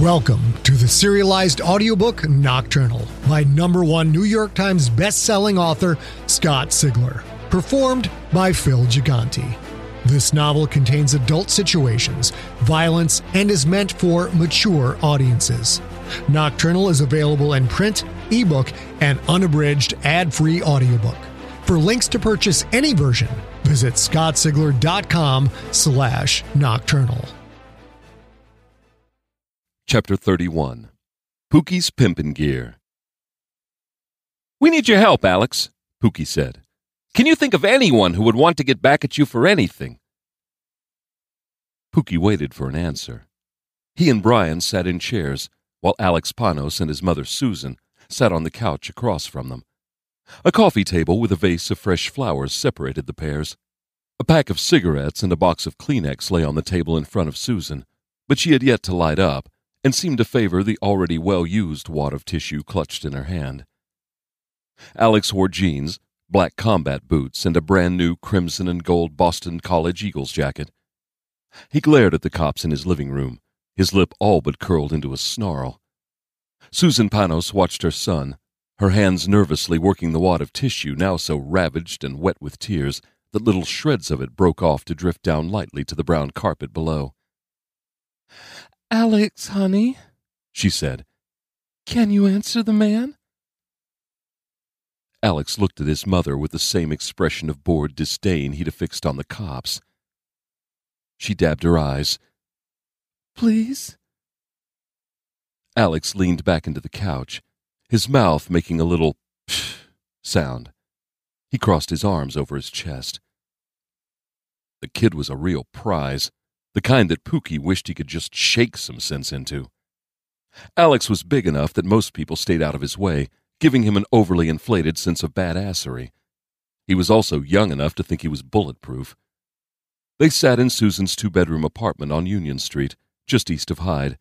Welcome to the serialized audiobook Nocturnal by number one New York Times best-selling author Scott Sigler, performed by Phil Gigante. This novel contains adult situations, violence, and is meant for mature audiences. Nocturnal is available in print, ebook, and unabridged ad-free audiobook. For links to purchase any version, visit scottsigler.com slash nocturnal. Chapter 31 Pookie's Pimpin' Gear. We need your help, Alex, Pookie said. Can you think of anyone who would want to get back at you for anything? Pookie waited for an answer. He and Bryan sat in chairs, while Alex Panos and his mother Susan sat on the couch across from them. A coffee table with a vase of fresh flowers separated the pairs. A pack of cigarettes and a box of Kleenex lay on the table in front of Susan, but she had yet to light up and seemed to favor the already well used wad of tissue clutched in her hand. Alex wore jeans, black combat boots, and a brand new crimson and gold Boston College Eagles jacket. He glared at the cops in his living room, his lip all but curled into a snarl. Susan Panos watched her son, her hands nervously working the wad of tissue now so ravaged and wet with tears that little shreds of it broke off to drift down lightly to the brown carpet below. Alex, honey, she said, can you answer the man? Alex looked at his mother with the same expression of bored disdain he'd affixed on the cops. She dabbed her eyes. Please? Alex leaned back into the couch, his mouth making a little psh sound. He crossed his arms over his chest. The kid was a real prize the kind that Pookie wished he could just shake some sense into. Alex was big enough that most people stayed out of his way, giving him an overly inflated sense of badassery. He was also young enough to think he was bulletproof. They sat in Susan's two bedroom apartment on Union Street, just east of Hyde.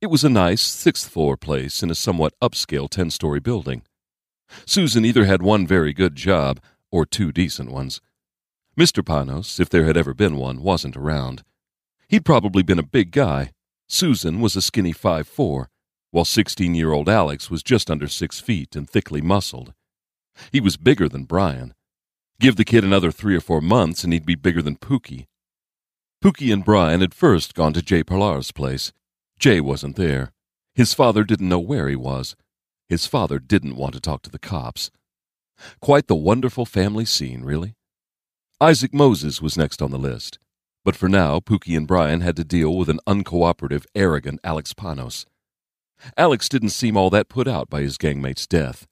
It was a nice, sixth floor place in a somewhat upscale 10 story building. Susan either had one very good job or two decent ones. Mr. Panos, if there had ever been one, wasn't around. He'd probably been a big guy. Susan was a skinny five four, while 16 year old Alex was just under six feet and thickly muscled. He was bigger than Bryan. Give the kid another three or four months and he'd be bigger than Pookie. Pookie and Bryan had first gone to Jay Parlar's place. Jay wasn't there. His father didn't know where he was. His father didn't want to talk to the cops. Quite the wonderful family scene, really. Isaac Moses was next on the list. But for now, Pookie and Bryan had to deal with an uncooperative, arrogant Alex Panos. Alex didn't seem all that put out by his gangmate's death.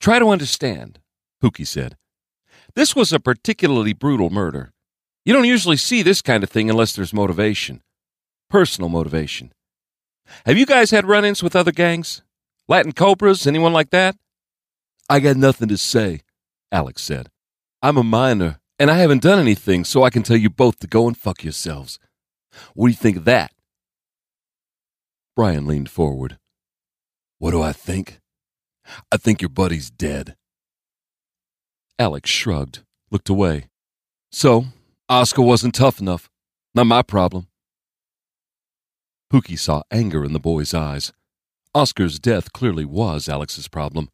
Try to understand, Pookie said. This was a particularly brutal murder. You don't usually see this kind of thing unless there's motivation. Personal motivation. Have you guys had run ins with other gangs? Latin Cobras, anyone like that? I got nothing to say, Alex said. I'm a minor and I haven't done anything, so I can tell you both to go and fuck yourselves. What do you think of that? Bryan leaned forward. What do I think? I think your buddy's dead. Alex shrugged, looked away. So, Oscar wasn't tough enough. Not my problem. Pookie saw anger in the boy's eyes. Oscar's death clearly was Alex's problem.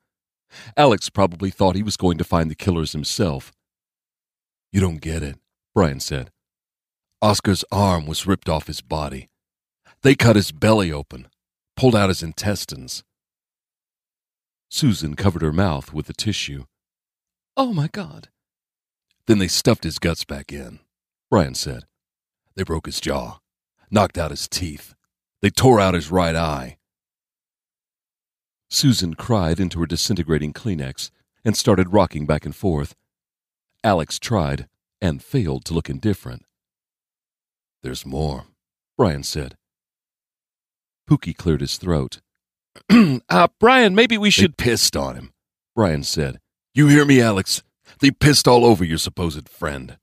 Alex probably thought he was going to find the killers himself you don't get it, Bryan said. Oscar's arm was ripped off his body. They cut his belly open, pulled out his intestines. Susan covered her mouth with the tissue. Oh, my God. Then they stuffed his guts back in, Bryan said. They broke his jaw, knocked out his teeth. They tore out his right eye. Susan cried into her disintegrating Kleenex and started rocking back and forth. Alex tried and failed to look indifferent. There's more, Bryan said. Pookie cleared his throat. uh, Bryan, maybe we should. They pissed on him, Bryan said. You hear me, Alex? They pissed all over your supposed friend.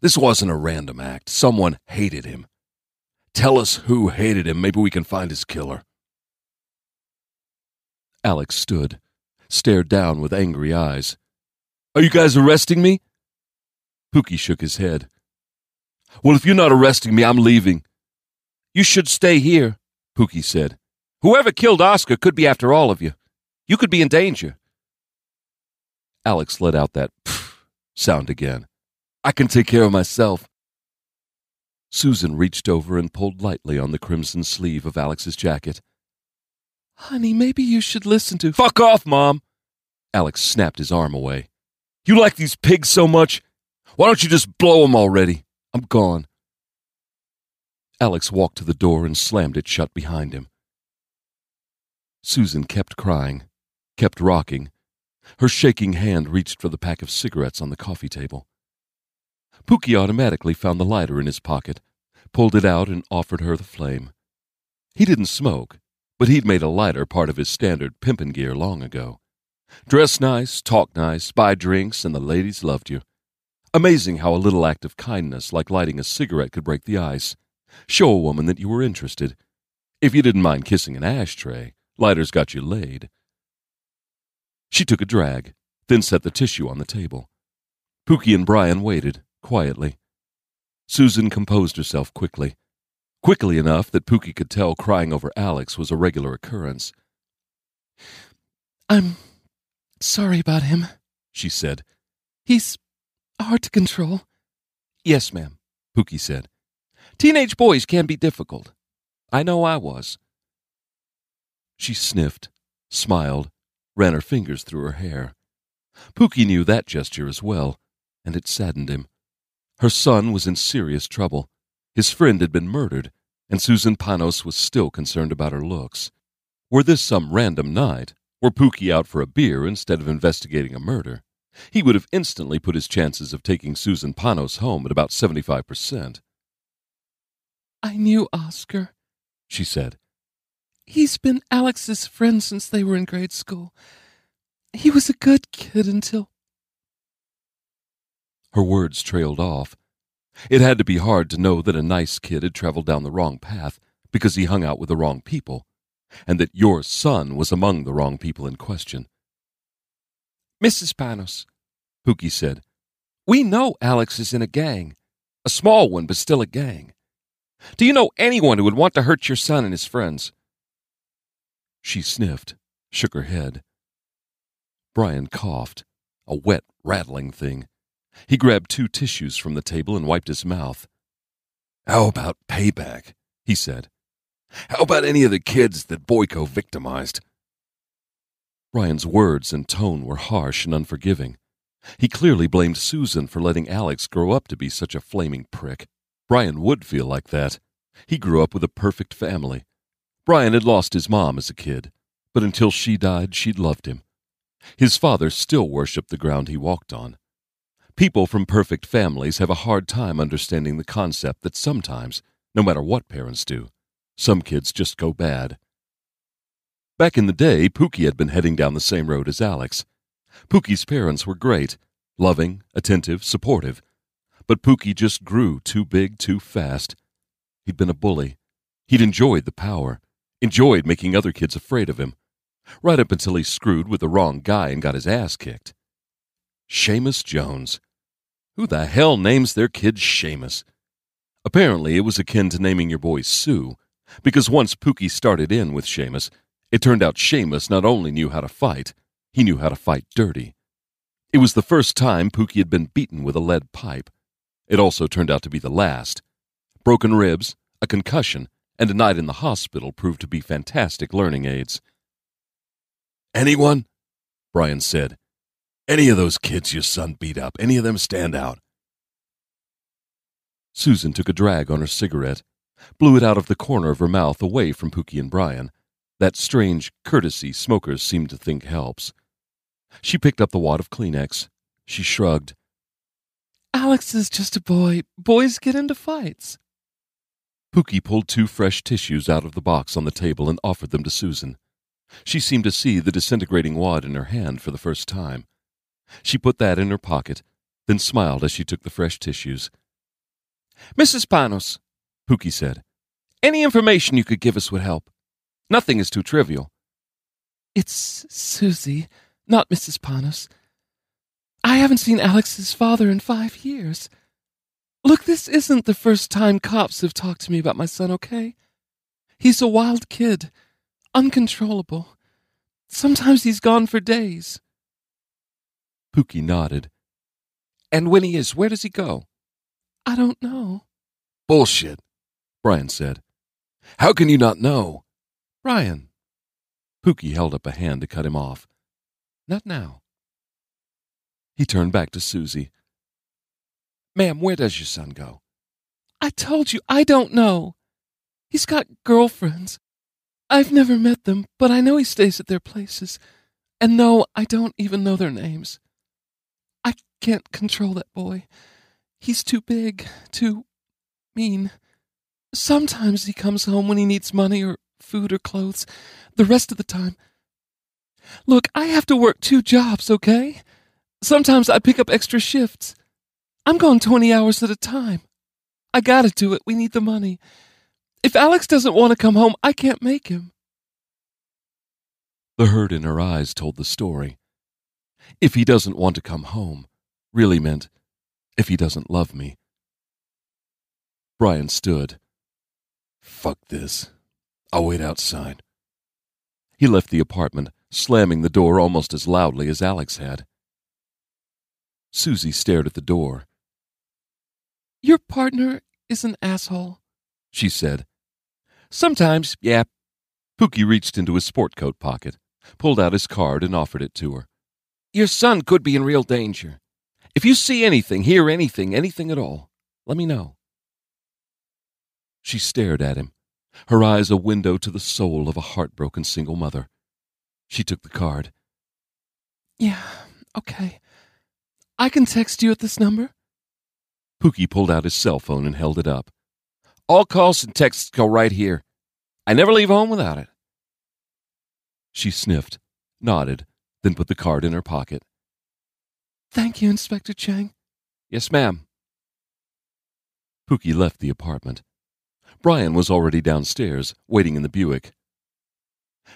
This wasn't a random act. Someone hated him. Tell us who hated him. Maybe we can find his killer. Alex stood, stared down with angry eyes. Are you guys arresting me? Pookie shook his head. Well, if you're not arresting me, I'm leaving. You should stay here, Pookie said. Whoever killed Oscar could be after all of you. You could be in danger. Alex let out that pff sound again. I can take care of myself. Susan reached over and pulled lightly on the crimson sleeve of Alex's jacket. Honey, maybe you should listen to. Fuck off, Mom! Alex snapped his arm away. You like these pigs so much? Why don't you just blow them already? I'm gone. Alex walked to the door and slammed it shut behind him. Susan kept crying, kept rocking. Her shaking hand reached for the pack of cigarettes on the coffee table. Pookie automatically found the lighter in his pocket, pulled it out, and offered her the flame. He didn't smoke, but he'd made a lighter part of his standard pimpin' gear long ago. Dress nice, talk nice, buy drinks, and the ladies loved you. Amazing how a little act of kindness like lighting a cigarette could break the ice. Show a woman that you were interested. If you didn't mind kissing an ashtray, lighters got you laid. She took a drag, then set the tissue on the table. Pookie and Bryan waited, quietly. Susan composed herself quickly. Quickly enough that Pookie could tell crying over Alex was a regular occurrence. I'm sorry about him, she said. He's hard to control. Yes, ma'am, Pookie said. Teenage boys can be difficult. I know I was. She sniffed, smiled, ran her fingers through her hair. Pookie knew that gesture as well, and it saddened him. Her son was in serious trouble. His friend had been murdered, and Susan Panos was still concerned about her looks. Were this some random night, were Pookie out for a beer instead of investigating a murder, he would have instantly put his chances of taking Susan Panos home at about 75%. I knew Oscar, she said. He's been Alex's friend since they were in grade school. He was a good kid until. Her words trailed off. It had to be hard to know that a nice kid had traveled down the wrong path because he hung out with the wrong people, and that your son was among the wrong people in question. Mrs. Panos, Pookie said, we know Alex is in a gang. A small one, but still a gang. Do you know anyone who would want to hurt your son and his friends? She sniffed, shook her head. Bryan coughed, a wet, rattling thing. He grabbed two tissues from the table and wiped his mouth. How about payback? he said. How about any of the kids that Boyko victimized? Bryan's words and tone were harsh and unforgiving. He clearly blamed Susan for letting Alex grow up to be such a flaming prick. Bryan would feel like that. He grew up with a perfect family. Bryan had lost his mom as a kid, but until she died, she'd loved him. His father still worshipped the ground he walked on. People from perfect families have a hard time understanding the concept that sometimes, no matter what parents do, some kids just go bad. Back in the day, Pookie had been heading down the same road as Alex. Pookie's parents were great, loving, attentive, supportive. But Pookie just grew too big too fast. He'd been a bully. He'd enjoyed the power, enjoyed making other kids afraid of him, right up until he screwed with the wrong guy and got his ass kicked. Seamus Jones. Who the hell names their kid Seamus? Apparently, it was akin to naming your boy Sue, because once Pookie started in with Seamus, it turned out Seamus not only knew how to fight, he knew how to fight dirty. It was the first time Pookie had been beaten with a lead pipe. It also turned out to be the last. Broken ribs, a concussion, and a night in the hospital proved to be fantastic learning aids. Anyone? Bryan said. Any of those kids your son beat up, any of them stand out? Susan took a drag on her cigarette, blew it out of the corner of her mouth away from Pookie and Bryan. That strange courtesy smokers seem to think helps. She picked up the wad of Kleenex. She shrugged. Alex is just a boy. Boys get into fights. Pookie pulled two fresh tissues out of the box on the table and offered them to Susan. She seemed to see the disintegrating wad in her hand for the first time. She put that in her pocket, then smiled as she took the fresh tissues. Mrs. Panos, Pookie said, any information you could give us would help. Nothing is too trivial. It's Susie, not Mrs. Panos. I haven't seen Alex's father in five years. Look, this isn't the first time cops have talked to me about my son, okay? He's a wild kid, uncontrollable. Sometimes he's gone for days. Pookie nodded. And when he is, where does he go? I don't know. Bullshit, Bryan said. How can you not know? Bryan. Pookie held up a hand to cut him off. Not now. He turned back to Susie. Ma'am, where does your son go? I told you, I don't know. He's got girlfriends. I've never met them, but I know he stays at their places. And no, I don't even know their names. I can't control that boy. He's too big, too mean. Sometimes he comes home when he needs money or food or clothes. The rest of the time. Look, I have to work two jobs, okay? Sometimes I pick up extra shifts. I'm gone 20 hours at a time. I gotta do it. We need the money. If Alex doesn't want to come home, I can't make him. The hurt in her eyes told the story. If he doesn't want to come home really meant if he doesn't love me. Bryan stood. Fuck this. I'll wait outside. He left the apartment, slamming the door almost as loudly as Alex had. Susie stared at the door. Your partner is an asshole, she said. Sometimes, yeah. Pookie reached into his sport coat pocket, pulled out his card, and offered it to her. Your son could be in real danger. If you see anything, hear anything, anything at all, let me know. She stared at him, her eyes a window to the soul of a heartbroken single mother. She took the card. Yeah, okay. I can text you at this number? Pookie pulled out his cell phone and held it up. All calls and texts go right here. I never leave home without it. She sniffed, nodded, then put the card in her pocket. Thank you, Inspector Chang. Yes, ma'am. Pookie left the apartment. Bryan was already downstairs, waiting in the Buick.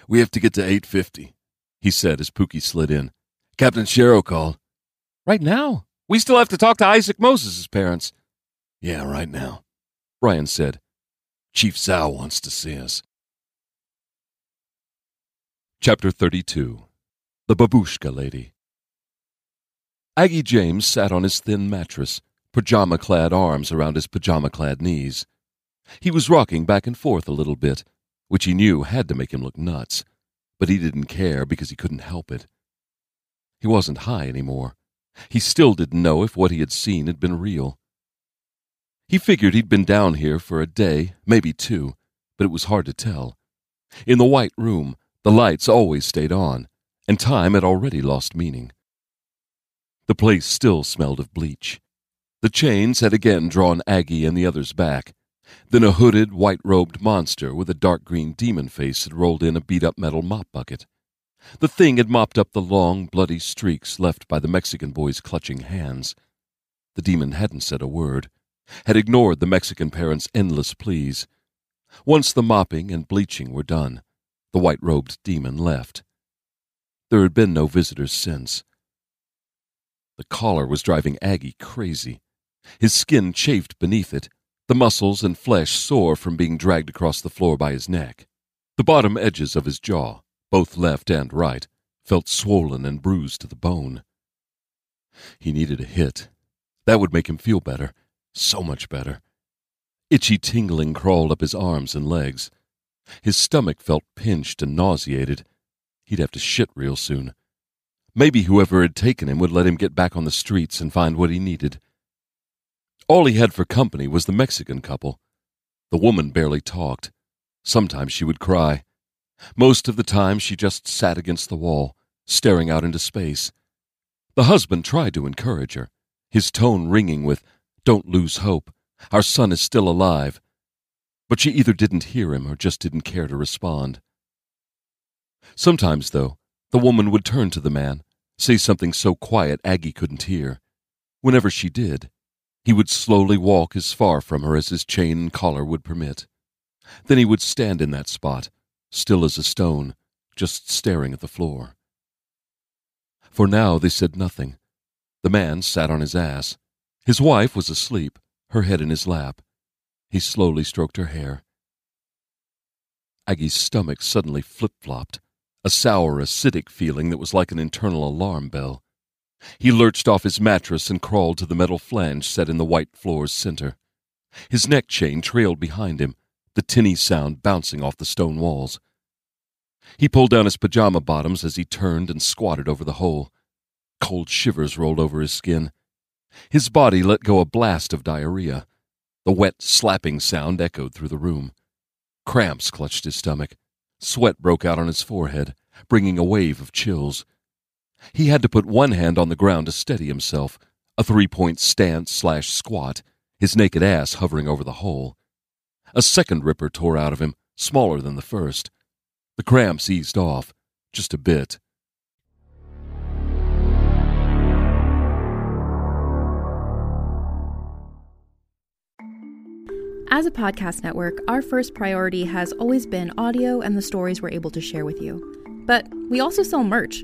We have to get to 850, he said as Pookie slid in. Captain Sharrow called. Right now? We still have to talk to Isaac Moses' parents. Yeah, right now. Bryan said. Chief Zhao wants to see us. Chapter 32 The Babushka Lady Aggie James sat on his thin mattress, pajama clad arms around his pajama clad knees. He was rocking back and forth a little bit, which he knew had to make him look nuts, but he didn't care because he couldn't help it. He wasn't high anymore. He still didn't know if what he had seen had been real. He figured he'd been down here for a day, maybe two, but it was hard to tell. In the white room, the lights always stayed on, and time had already lost meaning. The place still smelled of bleach. The chains had again drawn Aggie and the others back. Then a hooded, white robed monster with a dark green demon face had rolled in a beat up metal mop bucket. The thing had mopped up the long, bloody streaks left by the Mexican boy's clutching hands. The demon hadn't said a word had ignored the Mexican parent's endless pleas. Once the mopping and bleaching were done, the white robed demon left. There had been no visitors since. The collar was driving Aggie crazy. His skin chafed beneath it, the muscles and flesh sore from being dragged across the floor by his neck. The bottom edges of his jaw, both left and right, felt swollen and bruised to the bone. He needed a hit. That would make him feel better, so much better. Itchy tingling crawled up his arms and legs. His stomach felt pinched and nauseated. He'd have to shit real soon. Maybe whoever had taken him would let him get back on the streets and find what he needed. All he had for company was the Mexican couple. The woman barely talked. Sometimes she would cry. Most of the time she just sat against the wall, staring out into space. The husband tried to encourage her, his tone ringing with, don't lose hope. Our son is still alive. But she either didn't hear him or just didn't care to respond. Sometimes, though, the woman would turn to the man, say something so quiet Aggie couldn't hear. Whenever she did, he would slowly walk as far from her as his chain and collar would permit. Then he would stand in that spot, still as a stone, just staring at the floor. For now they said nothing. The man sat on his ass, his wife was asleep, her head in his lap. He slowly stroked her hair. Aggie's stomach suddenly flip flopped, a sour, acidic feeling that was like an internal alarm bell. He lurched off his mattress and crawled to the metal flange set in the white floor's center. His neck chain trailed behind him, the tinny sound bouncing off the stone walls. He pulled down his pajama bottoms as he turned and squatted over the hole. Cold shivers rolled over his skin. His body let go a blast of diarrhea. The wet, slapping sound echoed through the room. Cramps clutched his stomach. Sweat broke out on his forehead, bringing a wave of chills. He had to put one hand on the ground to steady himself, a three point stance slash squat, his naked ass hovering over the hole. A second ripper tore out of him, smaller than the first. The cramps eased off, just a bit. As a podcast network, our first priority has always been audio and the stories we're able to share with you. But we also sell merch,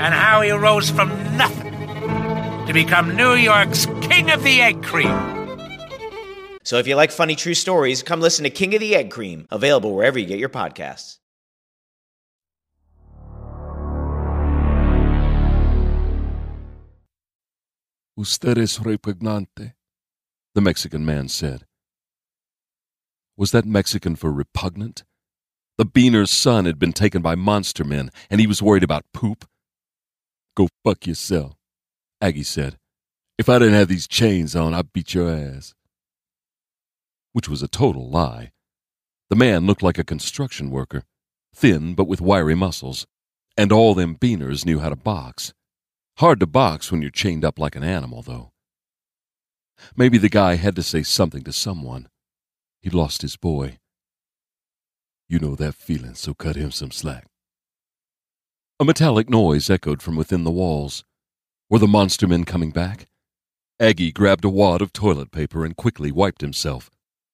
and how he rose from nothing to become New York's King of the Egg Cream. So if you like funny true stories, come listen to King of the Egg Cream, available wherever you get your podcasts. Usted es repugnante, the Mexican man said. Was that Mexican for repugnant? The beaner's son had been taken by monster men, and he was worried about poop. Go fuck yourself, Aggie said. If I didn't have these chains on, I'd beat your ass. Which was a total lie. The man looked like a construction worker, thin but with wiry muscles, and all them beaners knew how to box. Hard to box when you're chained up like an animal, though. Maybe the guy had to say something to someone. He'd lost his boy. You know that feeling, so cut him some slack. A metallic noise echoed from within the walls. Were the monster men coming back? Aggie grabbed a wad of toilet paper and quickly wiped himself,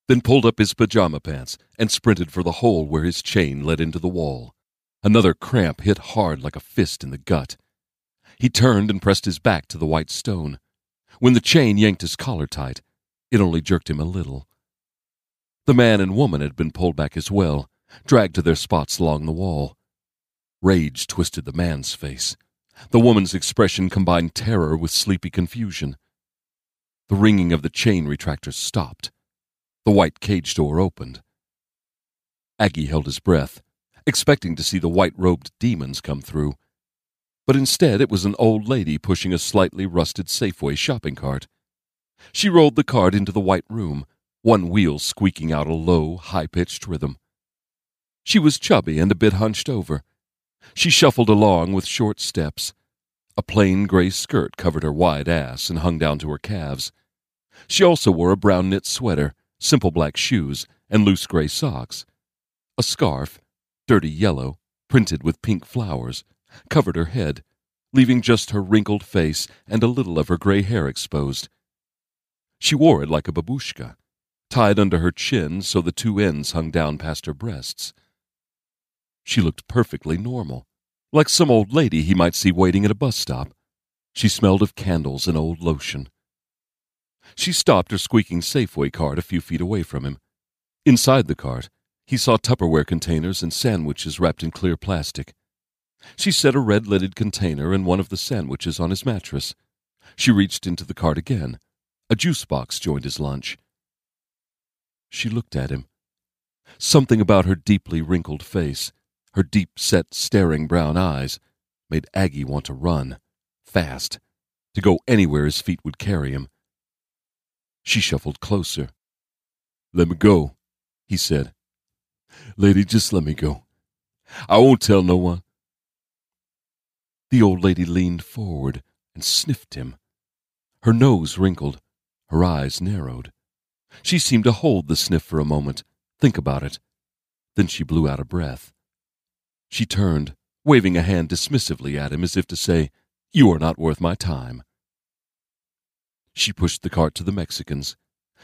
then pulled up his pajama pants and sprinted for the hole where his chain led into the wall. Another cramp hit hard like a fist in the gut. He turned and pressed his back to the white stone. When the chain yanked his collar tight, it only jerked him a little. The man and woman had been pulled back as well, dragged to their spots along the wall. Rage twisted the man's face. The woman's expression combined terror with sleepy confusion. The ringing of the chain retractor stopped. The white cage door opened. Aggie held his breath, expecting to see the white robed demons come through. But instead, it was an old lady pushing a slightly rusted Safeway shopping cart. She rolled the cart into the white room, one wheel squeaking out a low, high pitched rhythm. She was chubby and a bit hunched over. She shuffled along with short steps. A plain gray skirt covered her wide ass and hung down to her calves. She also wore a brown knit sweater, simple black shoes, and loose gray socks. A scarf, dirty yellow, printed with pink flowers, covered her head, leaving just her wrinkled face and a little of her gray hair exposed. She wore it like a babushka, tied under her chin so the two ends hung down past her breasts. She looked perfectly normal, like some old lady he might see waiting at a bus stop. She smelled of candles and old lotion. She stopped her squeaking Safeway cart a few feet away from him. Inside the cart, he saw Tupperware containers and sandwiches wrapped in clear plastic. She set a red lidded container and one of the sandwiches on his mattress. She reached into the cart again. A juice box joined his lunch. She looked at him. Something about her deeply wrinkled face, her deep set, staring brown eyes, made Aggie want to run, fast, to go anywhere his feet would carry him. She shuffled closer. Let me go, he said. Lady, just let me go. I won't tell no one. The old lady leaned forward and sniffed him. Her nose wrinkled, her eyes narrowed. She seemed to hold the sniff for a moment, think about it. Then she blew out a breath. She turned, waving a hand dismissively at him as if to say, You are not worth my time. She pushed the cart to the Mexicans.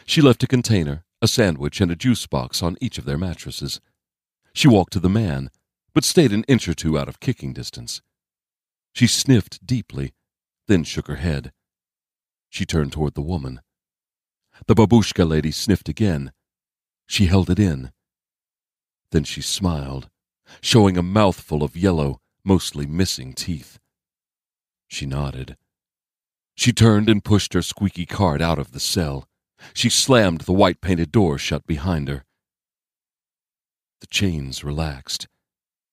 She left a container, a sandwich, and a juice box on each of their mattresses. She walked to the man, but stayed an inch or two out of kicking distance. She sniffed deeply, then shook her head. She turned toward the woman. The babushka lady sniffed again. She held it in. Then she smiled, showing a mouthful of yellow, mostly missing teeth. She nodded. She turned and pushed her squeaky cart out of the cell. She slammed the white painted door shut behind her. The chains relaxed.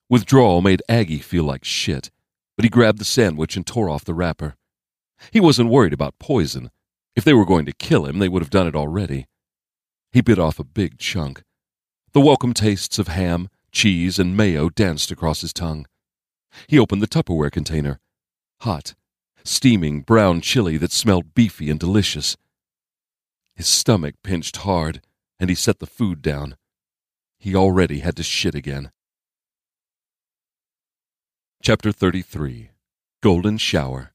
Withdrawal made Aggie feel like shit, but he grabbed the sandwich and tore off the wrapper. He wasn't worried about poison. If they were going to kill him, they would have done it already. He bit off a big chunk. The welcome tastes of ham, cheese, and mayo danced across his tongue. He opened the Tupperware container. Hot, steaming brown chili that smelled beefy and delicious. His stomach pinched hard, and he set the food down. He already had to shit again. Chapter 33 Golden Shower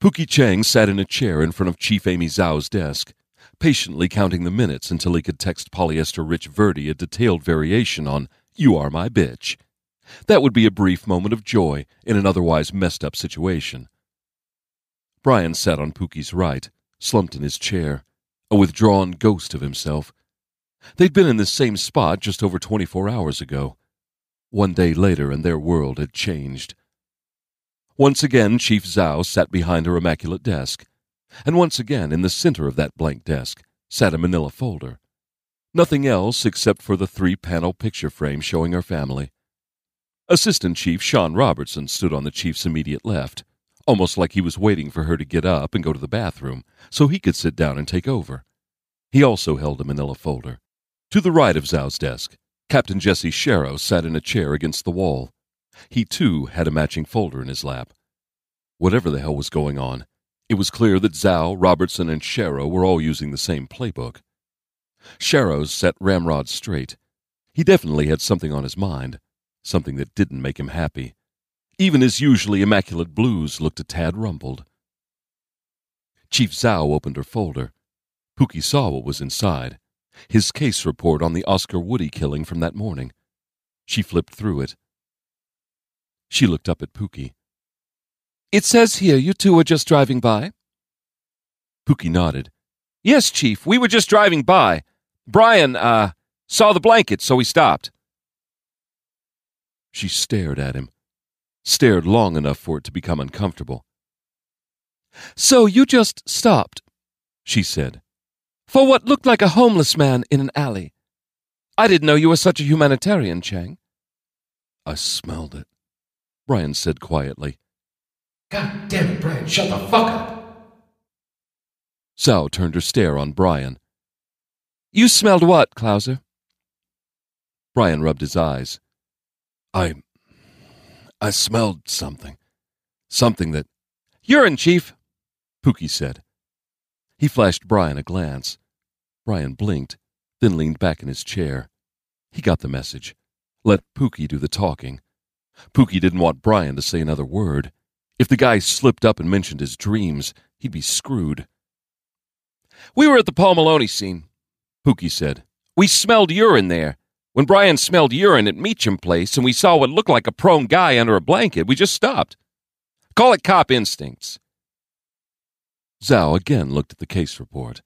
Pookie Chang sat in a chair in front of Chief Amy Zhao's desk, patiently counting the minutes until he could text polyester Rich Verdi a detailed variation on You Are My Bitch. That would be a brief moment of joy in an otherwise messed up situation. Bryan sat on Pookie's right, slumped in his chair, a withdrawn ghost of himself. They'd been in the same spot just over 24 hours ago. One day later, and their world had changed. Once again, Chief Zhao sat behind her immaculate desk, and once again, in the center of that blank desk, sat a manila folder. Nothing else except for the three panel picture frame showing her family. Assistant Chief Sean Robertson stood on the chief's immediate left, almost like he was waiting for her to get up and go to the bathroom so he could sit down and take over. He also held a manila folder. To the right of Zhao's desk, Captain Jesse Sharrow sat in a chair against the wall. He, too, had a matching folder in his lap. Whatever the hell was going on, it was clear that Zhao, Robertson, and Sharrow were all using the same playbook. Sharrow's set Ramrod straight. He definitely had something on his mind, something that didn't make him happy. Even his usually immaculate blues looked a tad rumpled. Chief Zhao opened her folder. Pookie saw what was inside his case report on the Oscar Woody killing from that morning. She flipped through it. She looked up at Pookie. It says here you two were just driving by. Pookie nodded. Yes, Chief, we were just driving by. Bryan, uh, saw the blanket, so we stopped. She stared at him, stared long enough for it to become uncomfortable. So you just stopped, she said, for what looked like a homeless man in an alley. I didn't know you were such a humanitarian, Chang. I smelled it, Bryan said quietly. God damn it, Bryan, shut the fuck up. Zhao turned her stare on Bryan. You smelled what, Clauser? Bryan rubbed his eyes. I. I smelled something. Something that. Urine, Chief, Pookie said. He flashed Bryan a glance. Bryan blinked, then leaned back in his chair. He got the message. Let Pookie do the talking. Pookie didn't want Bryan to say another word. If the guy slipped up and mentioned his dreams, he'd be screwed. We were at the Paul Maloney scene, Pookie said. We smelled urine there. When Bryan smelled urine at Meacham Place and we saw what looked like a prone guy under a blanket, we just stopped. Call it cop instincts. Zhao again looked at the case report.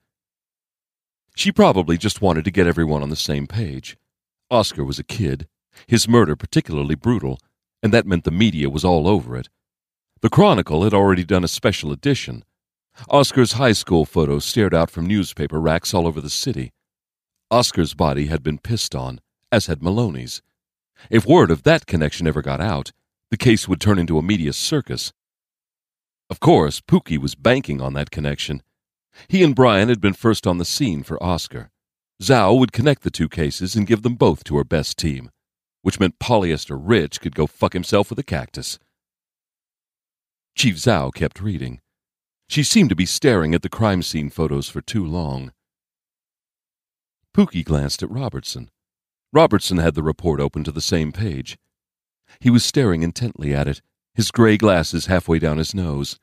She probably just wanted to get everyone on the same page. Oscar was a kid, his murder particularly brutal, and that meant the media was all over it. The Chronicle had already done a special edition. Oscar's high school photos stared out from newspaper racks all over the city. Oscar's body had been pissed on, as had Maloney's. If word of that connection ever got out, the case would turn into a media circus. Of course, Pookie was banking on that connection. He and Bryan had been first on the scene for Oscar. Zhao would connect the two cases and give them both to her best team, which meant Polyester Rich could go fuck himself with a cactus. Chief Zhao kept reading. She seemed to be staring at the crime scene photos for too long. Pookie glanced at Robertson. Robertson had the report open to the same page. He was staring intently at it, his gray glasses halfway down his nose.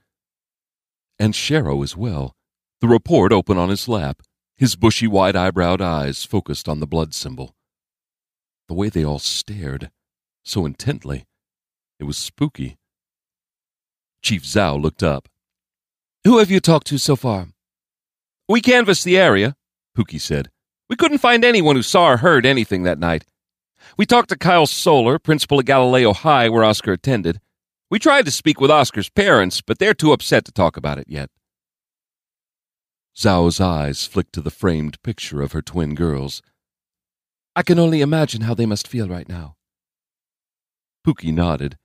And Sharrow as well, the report open on his lap, his bushy, wide eyebrowed eyes focused on the blood symbol. The way they all stared, so intently, it was spooky. Chief Zhao looked up. Who have you talked to so far? We canvassed the area, Pookie said. We couldn't find anyone who saw or heard anything that night. We talked to Kyle Solar, principal at Galileo High, where Oscar attended. We tried to speak with Oscar's parents, but they're too upset to talk about it yet. Zhao's eyes flicked to the framed picture of her twin girls. I can only imagine how they must feel right now. Pookie nodded.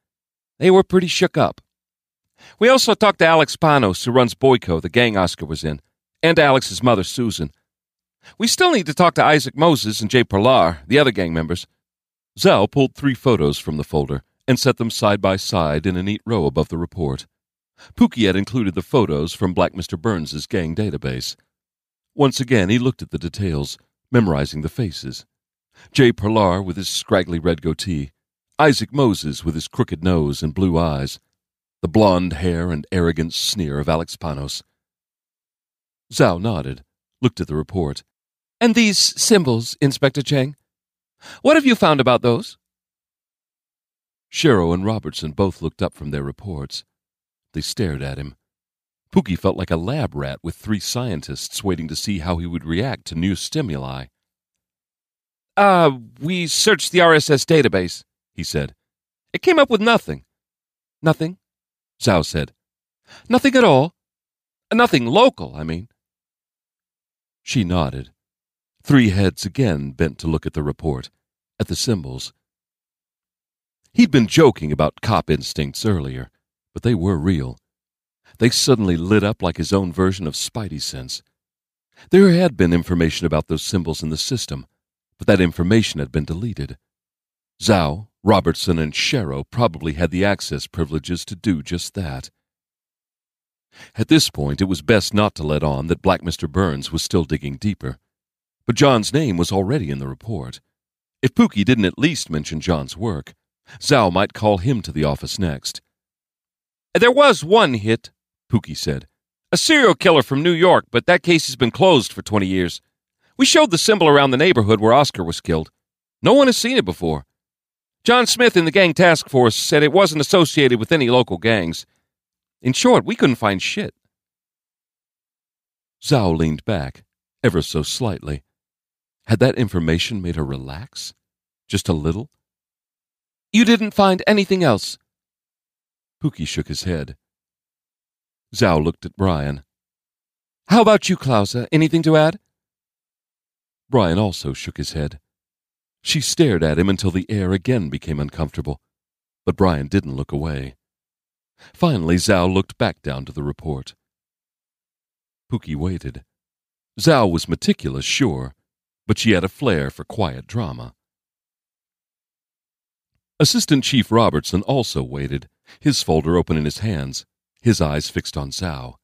They were pretty shook up. We also talked to Alex Panos, who runs Boyko, the gang Oscar was in, and Alex's mother, Susan. We still need to talk to Isaac Moses and Jay Perlar, the other gang members. Zell pulled three photos from the folder and set them side by side in a neat row above the report. Pookie had included the photos from Black Mr. Burns's gang database. Once again, he looked at the details, memorizing the faces. Jay Perlar with his scraggly red goatee, Isaac Moses with his crooked nose and blue eyes, the blond hair and arrogant sneer of Alex Panos. Zhao nodded, looked at the report. And these symbols, Inspector Chang? What have you found about those? Sharrow and Robertson both looked up from their reports. They stared at him. Pookie felt like a lab rat with three scientists waiting to see how he would react to new stimuli. Ah, uh, we searched the RSS database, he said. It came up with nothing. Nothing? Zhao said. Nothing at all? Nothing local, I mean. She nodded. Three heads again bent to look at the report, at the symbols. He'd been joking about cop instincts earlier, but they were real. They suddenly lit up like his own version of Spidey sense. There had been information about those symbols in the system, but that information had been deleted. Zhao, Robertson, and Sharrow probably had the access privileges to do just that. At this point, it was best not to let on that Black Mr. Burns was still digging deeper. But John's name was already in the report. If Pookie didn't at least mention John's work, Zhao might call him to the office next. There was one hit, Pookie said. A serial killer from New York, but that case has been closed for 20 years. We showed the symbol around the neighborhood where Oscar was killed. No one has seen it before. John Smith in the gang task force said it wasn't associated with any local gangs. In short, we couldn't find shit. Zhao leaned back, ever so slightly. Had that information made her relax? Just a little? You didn't find anything else? Pookie shook his head. Zhao looked at Bryan. How about you, Clauser? Anything to add? Bryan also shook his head. She stared at him until the air again became uncomfortable, but Bryan didn't look away. Finally, Zhao looked back down to the report. Pookie waited. Zhao was meticulous, sure, but she had a flair for quiet drama. Assistant Chief Robertson also waited, his folder open in his hands, his eyes fixed on Zhao.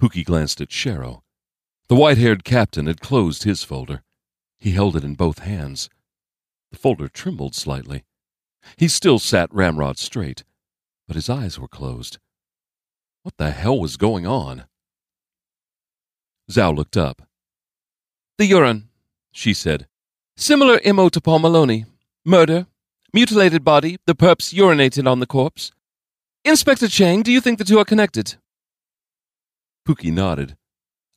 Pookie glanced at Sharrow. The white haired captain had closed his folder. He held it in both hands. The folder trembled slightly. He still sat ramrod straight, but his eyes were closed. What the hell was going on? Zhao looked up. The urine, she said. Similar MO to Paul Maloney. Murder. Mutilated body. The perps urinated on the corpse. Inspector Chang, do you think the two are connected? Pookie nodded.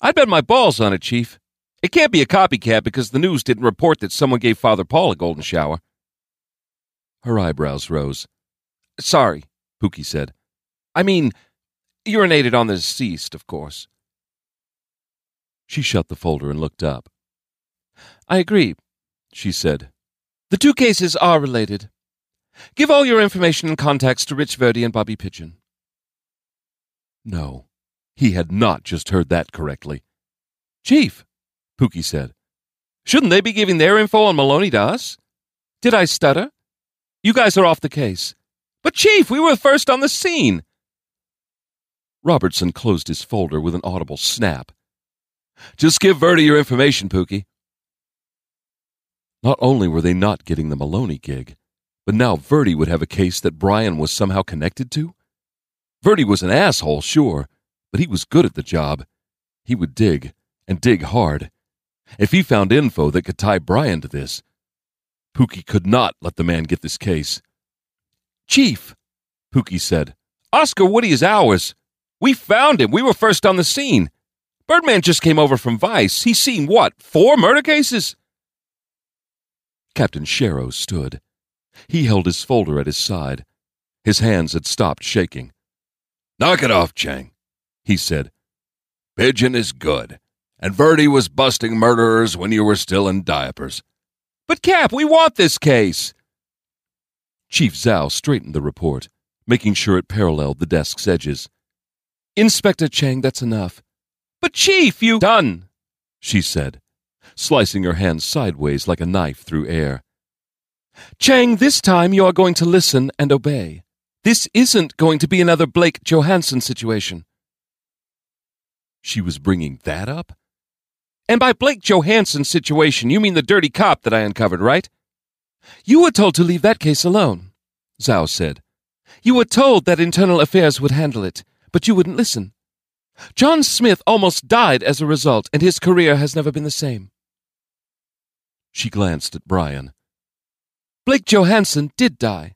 I'd bet my balls on it, Chief. It can't be a copycat because the news didn't report that someone gave Father Paul a golden shower. Her eyebrows rose. Sorry, Pookie said. I mean, urinated on the deceased, of course. She shut the folder and looked up. I agree, she said. The two cases are related. Give all your information and contacts to Rich Verde and Bobby Pigeon. No, he had not just heard that correctly. Chief, Pookie said, shouldn't they be giving their info on Maloney to us? Did I stutter? You guys are off the case. But, Chief, we were first on the scene. Robertson closed his folder with an audible snap. Just give Verde your information, Pookie. Not only were they not getting the Maloney gig, but now Verde would have a case that Bryan was somehow connected to? Verde was an asshole, sure, but he was good at the job. He would dig, and dig hard. If he found info that could tie Bryan to this, Pookie could not let the man get this case. Chief, Pookie said, Oscar Woody is ours. We found him. We were first on the scene. Birdman just came over from Vice. He's seen what, four murder cases? Captain Sharrow stood. He held his folder at his side. His hands had stopped shaking. Knock it off, Chang, he said. Pigeon is good, and Verde was busting murderers when you were still in diapers. But, Cap, we want this case. Chief Zhao straightened the report, making sure it paralleled the desk's edges. Inspector Chang, that's enough. But, Chief, you. Done, she said, slicing her hand sideways like a knife through air. Chang, this time you are going to listen and obey. This isn't going to be another Blake Johansson situation. She was bringing that up? And by Blake Johansson's situation, you mean the dirty cop that I uncovered, right? You were told to leave that case alone, Zhao said. You were told that internal affairs would handle it, but you wouldn't listen. John Smith almost died as a result, and his career has never been the same. She glanced at Bryan. Blake Johansson did die.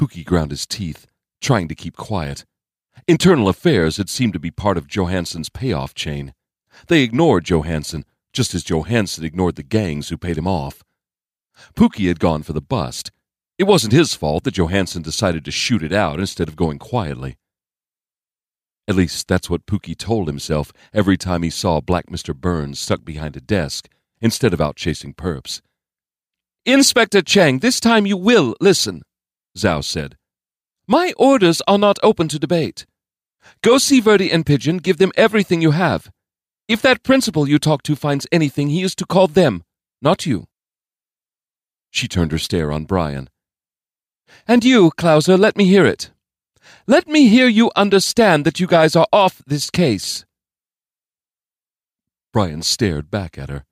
Pookie ground his teeth, trying to keep quiet. Internal affairs had seemed to be part of Johansson's payoff chain. They ignored Johansson, just as Johansson ignored the gangs who paid him off. Pookie had gone for the bust. It wasn't his fault that Johansson decided to shoot it out instead of going quietly. At least that's what Pookie told himself every time he saw Black Mr. Burns stuck behind a desk instead of out chasing perps. Inspector Chang, this time you will listen, Zhao said. My orders are not open to debate. Go see Verde and Pigeon, give them everything you have. If that principal you talk to finds anything, he is to call them, not you. She turned her stare on Bryan. And you, Clauser, let me hear it. Let me hear you understand that you guys are off this case. Bryan stared back at her.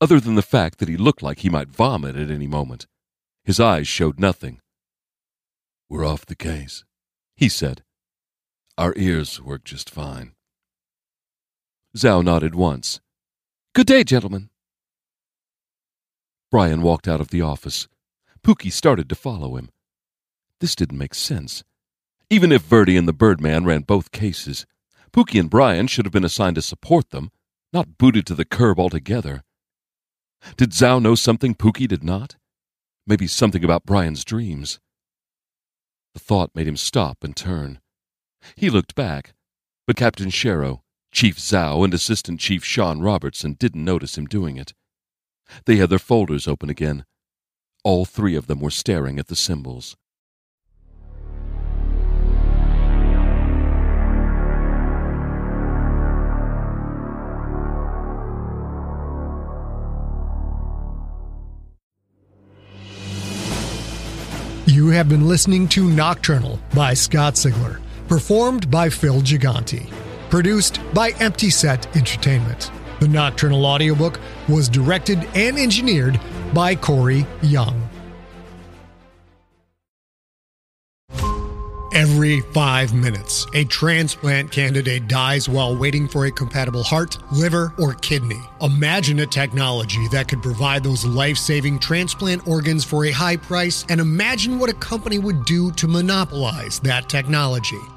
Other than the fact that he looked like he might vomit at any moment, his eyes showed nothing. We're off the case, he said. Our ears work just fine. Zhao nodded once. Good day, gentlemen. Bryan walked out of the office. Pookie started to follow him. This didn't make sense. Even if Verde and the Birdman ran both cases, Pookie and Bryan should have been assigned to support them, not booted to the curb altogether. Did Zhao know something Pookie did not? Maybe something about Bryan's dreams. The thought made him stop and turn. He looked back, but Captain Sharrow, Chief Zhao, and Assistant Chief Sean Robertson didn't notice him doing it. They had their folders open again. All three of them were staring at the symbols. You have been listening to Nocturnal by Scott Sigler, performed by Phil Gigante, produced by Empty Set Entertainment. The Nocturnal audiobook was directed and engineered by Corey Young. Every five minutes, a transplant candidate dies while waiting for a compatible heart, liver, or kidney. Imagine a technology that could provide those life saving transplant organs for a high price, and imagine what a company would do to monopolize that technology.